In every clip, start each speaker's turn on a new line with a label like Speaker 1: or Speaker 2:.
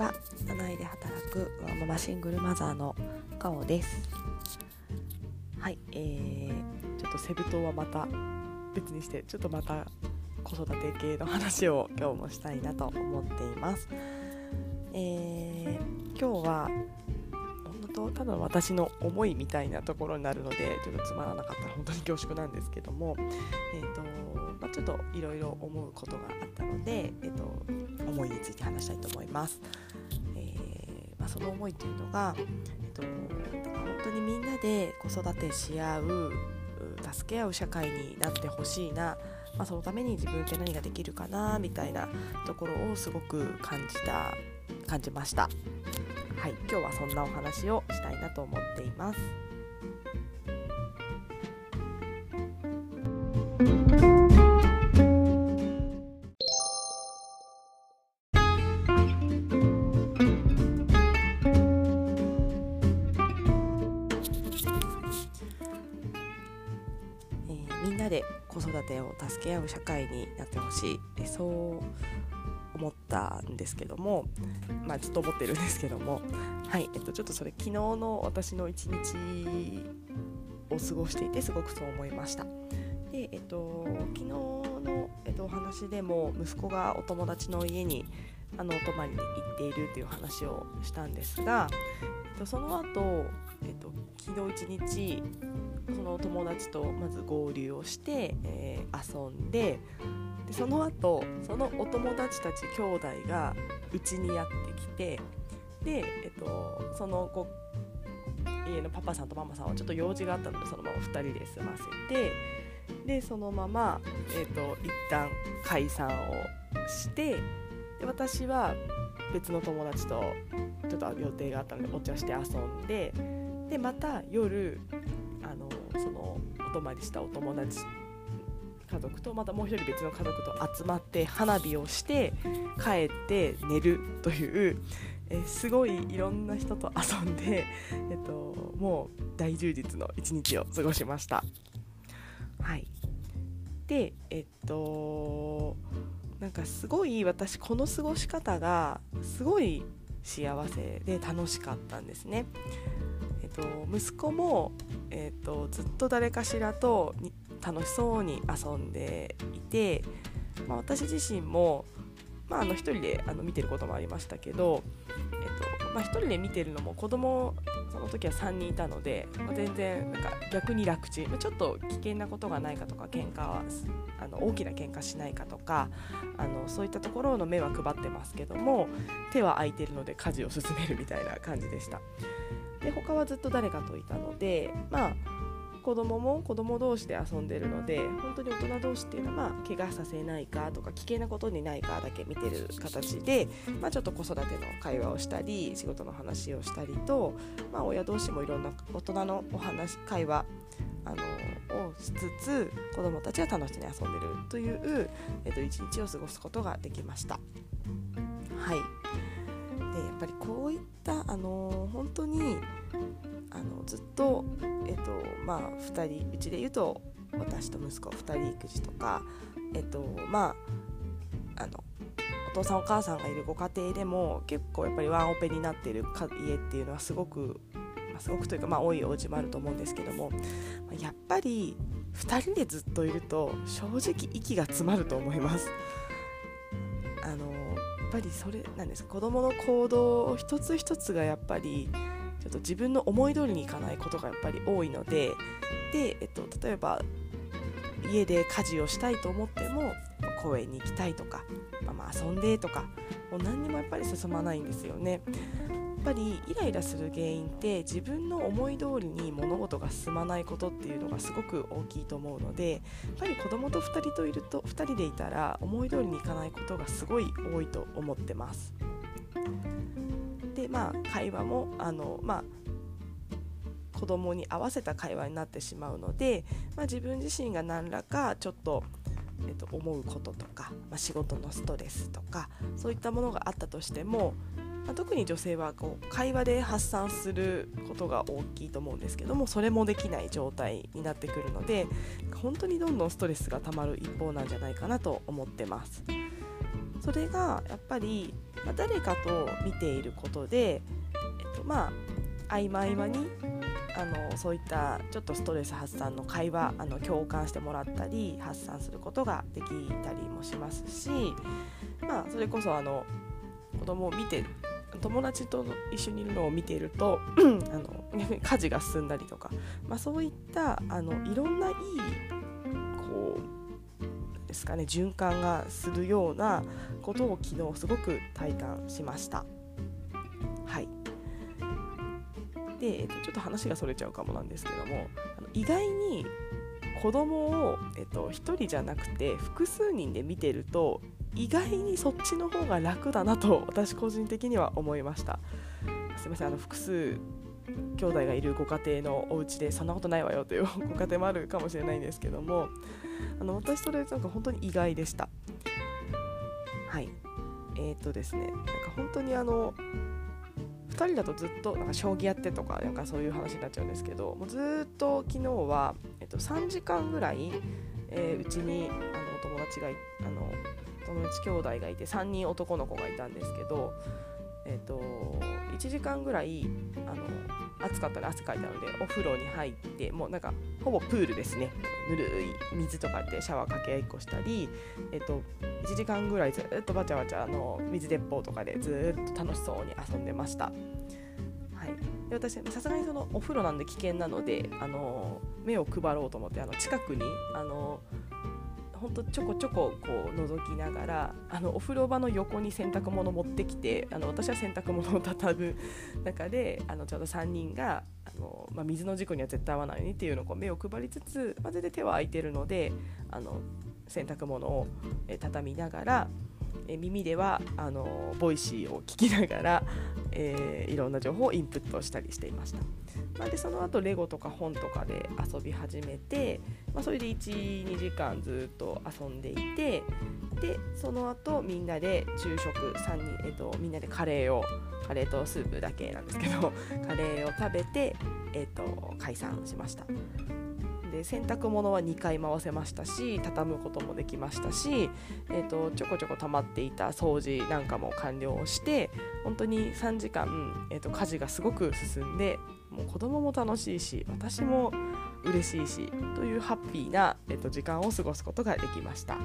Speaker 1: は都内で働くママシングルマザーのカオです。はいえー、ちょっとセブ島はまた別にしてちょっとまた子育て系の話を今日もしたいなと思っています。えー、今日は本当ただ私の思いみたいなところになるのでちょっとつまらなかったら本当に恐縮なんですけどもえ、ー、とまあ、ちょっといろいろ思うことがあったので、えっと、思いについて話したいと思います。その思いというのが、えっと、本当にみんなで子育てし合う助け合う社会になってほしいな、まあ、そのために自分って何ができるかなみたいなところをすごく感じた感じました。はい、今日はそんなお話をしたいなと思っています。みんなで子育てを助け合う社会になってほしいそう思ったんですけども、まあ、ずっと思ってるんですけども、はいえっと、ちょっとそれ昨日の私の一日を過ごしていてすごくそう思いました。でえっと、昨日の、えっと、お話でも息子がお友達の家にあのお泊まりに行っているという話をしたんですが、えっと、その後、えっと昨日一日そのお友達とまず合流をして、えー、遊んででその後そのお友達たち兄弟がうちにやってきてで、えっと、その子家のパパさんとママさんはちょっと用事があったのでそのまま2人で済ませてでそのまま、えっと、一旦解散をしてで私は別の友達とちょっと予定があったのでお茶して遊んででまた夜あのそのお泊まりしたお友達家族とまたもう一人別の家族と集まって花火をして帰って寝るというえすごいいろんな人と遊んで、えっと、もう大充実の一日を過ごしました。はい、でえっとなんかすごい私この過ごし方がすごい幸せで楽しかったんですね。えっと、息子も、えっと、ずっと誰かしらと楽しそうに遊んでいて、まあ、私自身も、まあ、あの1人であの見てることもありましたけど、えっとまあ、1人で見てるのも子供その時は3人いたので、まあ、全然なんか逆に楽ちん、まあ、ちょっと危険なことがないかとか喧嘩はあの大きな喧嘩しないかとかあのそういったところの目は配ってますけども手は空いてるので家事を進めるみたいな感じでした。で他はずっと誰かといたのでまあ子供も子供同士で遊んでるので本当に大人同士っていうのは、まあ、怪我させないかとか危険なことにないかだけ見てる形で、まあ、ちょっと子育ての会話をしたり仕事の話をしたりと、まあ、親同士もいろんな大人のお話会話あのをしつつ子どもたちが楽しそうに遊んでるという、えっと、一日を過ごすことができました。はいでやっぱりこういったあの本当にあのずっと、えっとまあ、2人うちで言うと私と息子2人育児とか、えっとまあ、あのお父さんお母さんがいるご家庭でも結構やっぱりワンオペになっている家っていうのはすごく、まあ、すごくというか、まあ、多いお家もあると思うんですけどもやっぱり2人でずっといると正直息が詰まると思います。あのやっぱりそれなんです子供の行動一つ一つがやっぱりちょっと自分の思い通りにいかないことがやっぱり多いのでで、えっと、例えば家で家事をしたいと思っても公園に行きたいとか、まあ、ま遊んでとかもう何にもやっぱり進まないんですよね。やっぱりイライラする原因って自分の思い通りに物事が進まないことっていうのがすごく大きいと思うのでやっぱり子供と2人といると2人でいたら思い通りにいかないことがすごい多いと思ってます。まあ会話もあのまあ子供に合わせた会話になってしまうので、まあ、自分自身が何らかちょっと、えっと、思うこととか、まあ、仕事のストレスとかそういったものがあったとしても、まあ、特に女性はこう会話で発散することが大きいと思うんですけどもそれもできない状態になってくるので本当にどんどんストレスがたまる一方なんじゃないかなと思ってます。それがやっぱり、まあ、誰かと見ていることで、えっと、まあ合間合間にあのそういったちょっとストレス発散の会話あの共感してもらったり発散することができたりもしますし、まあ、それこそあの子供を見て友達と一緒にいるのを見ているとあの家事が進んだりとか、まあ、そういったあのいろんないいですかね循環がするようなことを昨日すごく体感しました。はいで、えっと、ちょっと話がそれちゃうかもなんですけどもあの意外に子供を、えっと、1人じゃなくて複数人で見てると意外にそっちの方が楽だなと私個人的には思いましたすみませんあの複数兄弟がいるご家庭のお家でそんなことないわよというご家庭もあるかもしれないんですけどもあの私それなんか本当に意外でした。はい。えー、っとですねなんか本当にあの2人だとずっとなんか将棋やってとかなんかそういう話になっちゃうんですけどもうずっと昨日は、えっと、3時間ぐらい、えー、うちにあの友達があの友達兄弟がいて3人男の子がいたんですけど、えーと、1時間ぐらいあの暑かったら汗かいたのでお風呂に入ってもうなんかほぼプールですねぬるい水とかでシャワーかけ合いっこしたり、えーと、1時間ぐらいずっとバチャバチャの水鉄砲とかでずっと楽しそうに遊んでました。はい、で私さすがにそのお風呂なんで危険なのであの目を配ろうと思ってあの近くにあのほんとちょこちょここう覗きながらあのお風呂場の横に洗濯物持ってきてあの私は洗濯物を畳む中であのちょうど3人があの、まあ、水の事故には絶対合わないようにっていうのをこう目を配りつつ、まあ、全然手は空いてるのであの洗濯物を、畳みながらえ耳ではあのボイシーを聞きながら、えー、いろんな情報をインプットしたりしていました、まあ、でその後レゴとか本とかで遊び始めて、まあ、それで12時間ずっと遊んでいてでその後みんなで昼食3人、えっと、みんなでカレーをカレーとスープだけなんですけどカレーを食べて、えっと、解散しました。で洗濯物は2回回せましたし畳むこともできましたし、えーと、ちょこちょこ溜まっていた掃除なんかも完了して本当に3時間、えーと、家事がすごく進んでもう子供も楽しいし私も嬉しいしというハッピーな、えーと時間を過ごすことができました。は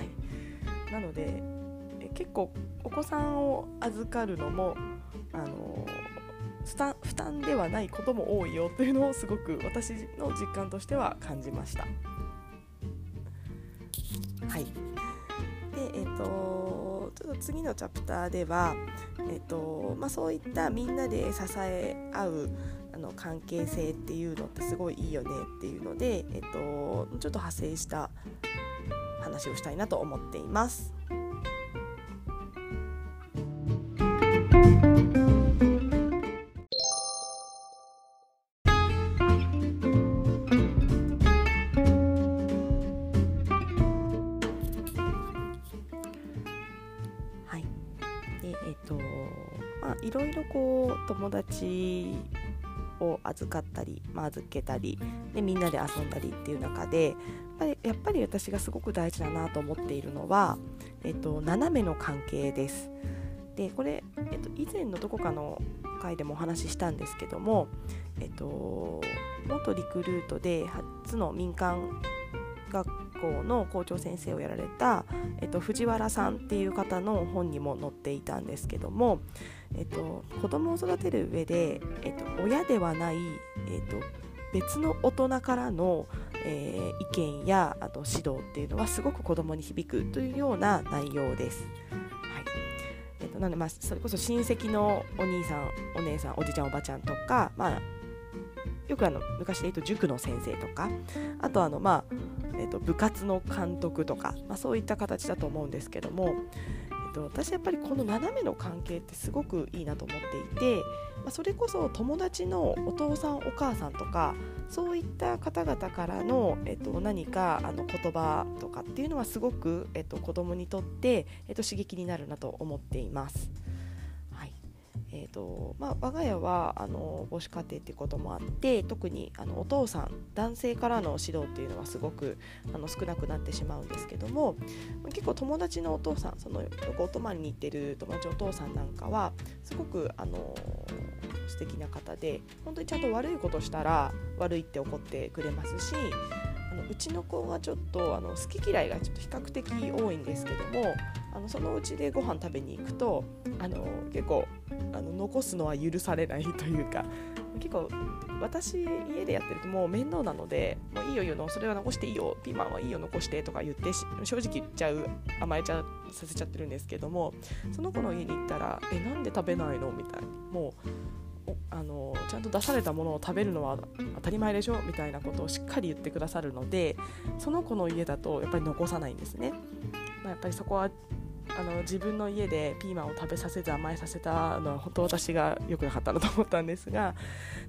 Speaker 1: い、なのでえ結構お子さんを預かるのもあの負担ではないことも多いよというのをすごく私の実感としては感じました。はいでえーと、ちょっと次のチャプターでは、えーとまあ、そういったみんなで支え合うあの関係性っていうのってすごいいいよねっていうので、えーとちょっと派生した話をしたいなと思っています。を預かったり、まあ、預けたりでみんなで遊んだりっていう中でやっぱり私がすごく大事だなと思っているのは、えっと、斜めの関係です。でこれ、えっと、以前のどこかの回でもお話ししたんですけども、えっと、元リクルートで初の民間学校の校長先生をやられた、えっと、藤原さんっていう方の本にも載っていたんですけども、えっと、子供を育てる上で、えっと、親ではない、えっと、別の大人からの、えー、意見やあと指導っていうのはすごく子供に響くというような内容です。はいえっと、なので、まあ、それこそ親戚のお兄さんお姉さんおじちゃんおばちゃんとか、まあ、よくあの昔で言うと塾の先生とかあとあの、まあえっと、部活の監督とか、まあ、そういった形だと思うんですけども、と、私やっぱりこの斜めの関係ってすごくいいなと思っていて、まあ、それこそ友達のお父さんお母さんとかそういった方々からの、えっと、何かあの言葉とかっていうのはすごく、えっと、子供にとって、えっと、刺激になるなと思っています。えーとまあ、我が家はあの母子家庭っていうこともあって特にあのお父さん男性からの指導っていうのはすごくあの少なくなってしまうんですけども結構友達のお父さんそのよくお泊まりに行ってる友達のお父さんなんかはすごくあの素敵な方で本当にちゃんと悪いことしたら悪いって怒ってくれますしあのうちの子がちょっとあの好き嫌いがちょっと比較的多いんですけどもあのそのうちでご飯食べに行くとあの結構あの残すのは許されないというか 結構私家でやってるともう面倒なのでもういいよいいよそれは残していいよピーマンはいいよ残してとか言って正直言っちゃう甘えちゃさせちゃってるんですけどもその子の家に行ったら「えなんで食べないの?」みたいなもうあのちゃんと出されたものを食べるのは当たり前でしょみたいなことをしっかり言ってくださるのでその子の家だとやっぱり残さないんですね。まあ、やっぱりそこはあの自分の家でピーマンを食べさせず甘えさせたのは本当私が良くなかったなと思ったんですが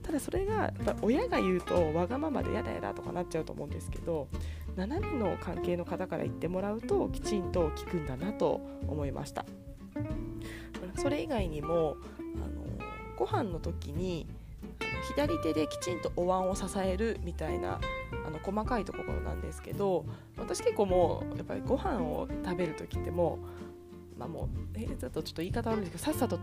Speaker 1: ただそれがやっぱ親が言うとわがままでやだやだとかなっちゃうと思うんですけど斜めの関係の方から言ってもらうときちんと聞くんだなと思いましたそれ以外にもご飯の時に左手できちんとお椀を支えるみたいなあの細かいところなんですけど私結構もうやっぱりご飯を食べる時ってもうまあもうえだとちょっと言い方悪いんですけどさっさと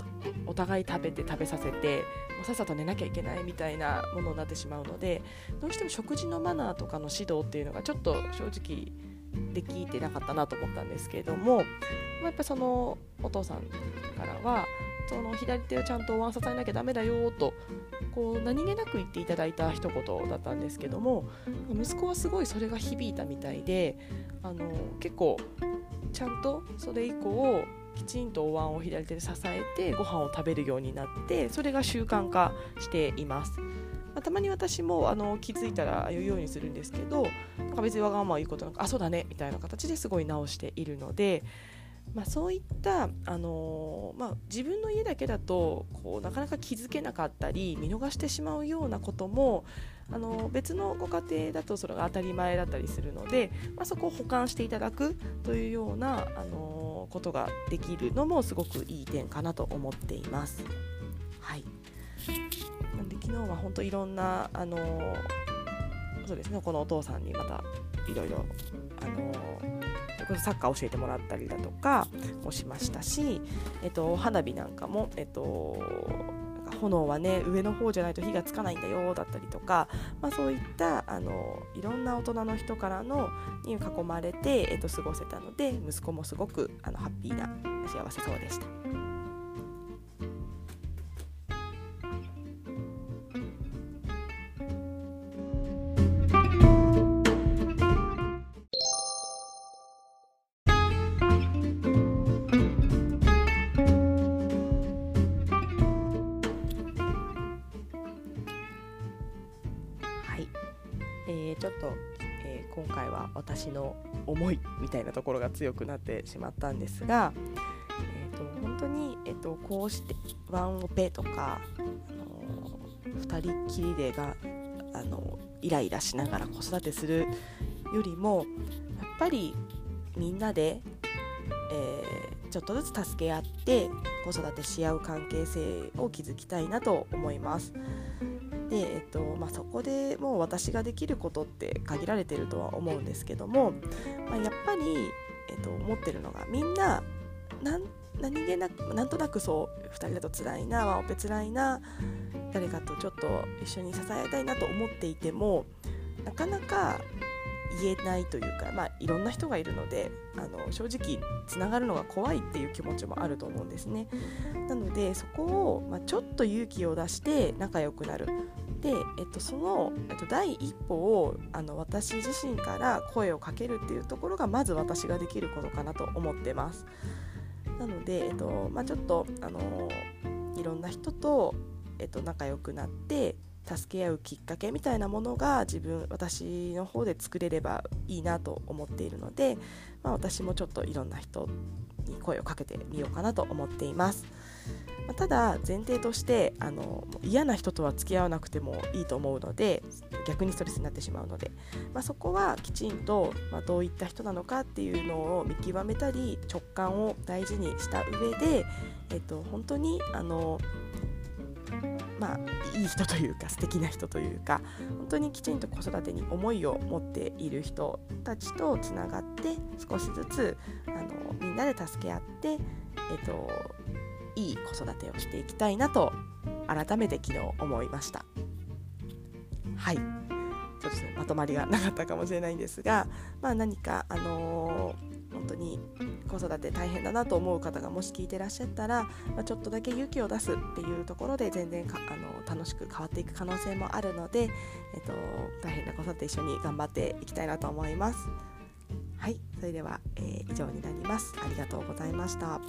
Speaker 1: お互い食べて食べさせてもうさっさと寝なきゃいけないみたいなものになってしまうのでどうしても食事のマナーとかの指導っていうのがちょっと正直できてなかったなと思ったんですけれども、まあ、やっぱそのお父さんからはその左手をちゃんとお椀支えなきゃダメだよとこう何気なく言っていただいた一言だったんですけども息子はすごいそれが響いたみたいであの結構ちゃんとそれ以降きちんとお椀を左手で支えてご飯を食べるようになってそれが習慣化しています。たまに私もあの気づいたら言うようにするんですけどなんか別にわがまま言うことなくあそうだねみたいな形ですごい直しているのでまあ、そういった、あのー、まあ、自分の家だけだとこうなかなか気づけなかったり見逃してしまうようなことも、あのー、別のご家庭だとそれが当たり前だったりするので、まあ、そこを補完していただくというような、あのー、ことができるのもすごくいい点かなと思っています。はいなんで昨日は本当いろんな、あのそうですねこのお父さんにまたいろいろ、あのサッカー教えてもらったりだとかもしましたし、えっと、花火なんかも、えっと、炎はね上の方じゃないと火がつかないんだよだったりとか、まあ、そういったあのいろんな大人の人からのに囲まれて、えっと、過ごせたので息子もすごくあのハッピーな幸せそうでした。今回は私の思いみたいなところが強くなってしまったんですが、えーと、本当に、えーと、こうしてワンオペとか、あのー、2人きりでが、あのイライラしながら子育てするよりもやっぱりみんなで、えー、ちょっとずつ助け合って子育てし合う関係性を築きたいなと思います。で、えっとまあ、そこでもう私ができることって限られてるとは思うんですけども、まあ、やっぱり、えっと、思ってるのがみんな何気なくなんとなくそう2人だと辛いなワオペ辛いな誰かとちょっと一緒に支えたいなと思っていてもなかなか言えないというか、まあ、いろんな人がいるのであの正直つながるのが怖いっていう気持ちもあると思うんですね。なのでそこを、まあ、ちょっと勇気を出して仲良くなる。で、えっと、その、えっと、第一歩をあの私自身から声をかけるっていうところがまず私ができることかなと思ってますなので、えっとまあ、ちょっとあのいろんな人と、えっと、仲良くなって助け合うきっかけみたいなものが自分私の方で作れればいいなと思っているので、まあ、私もちょっといろんな人に声をかけてみようかなと思っています。まあ、ただ前提としてあの嫌な人とは付き合わなくてもいいと思うので逆にストレスになってしまうので、まあ、そこはきちんと、まあ、どういった人なのかっていうのを見極めたり直感を大事にした上で、えっと、本当にあのまあ、いい人というか素敵な人というか本当にきちんと子育てに思いを持っている人たちとつながって少しずつあのみんなで助け合って、えっと、いい子育てをしていきたいなと改めて昨日思いました。はいちょっと、ね、まとまりがなかったかもしれないんですが、まあ、何か、あのー本当に子育て大変だなと思う方がもし聞いてらっしゃったら、まあ、ちょっとだけ勇気を出すっていうところで全然かあの楽しく変わっていく可能性もあるので、えっと、大変な子育て一緒に頑張っていきたいなと思います。はい、それでは、えー、以上になります。ありがとうございました。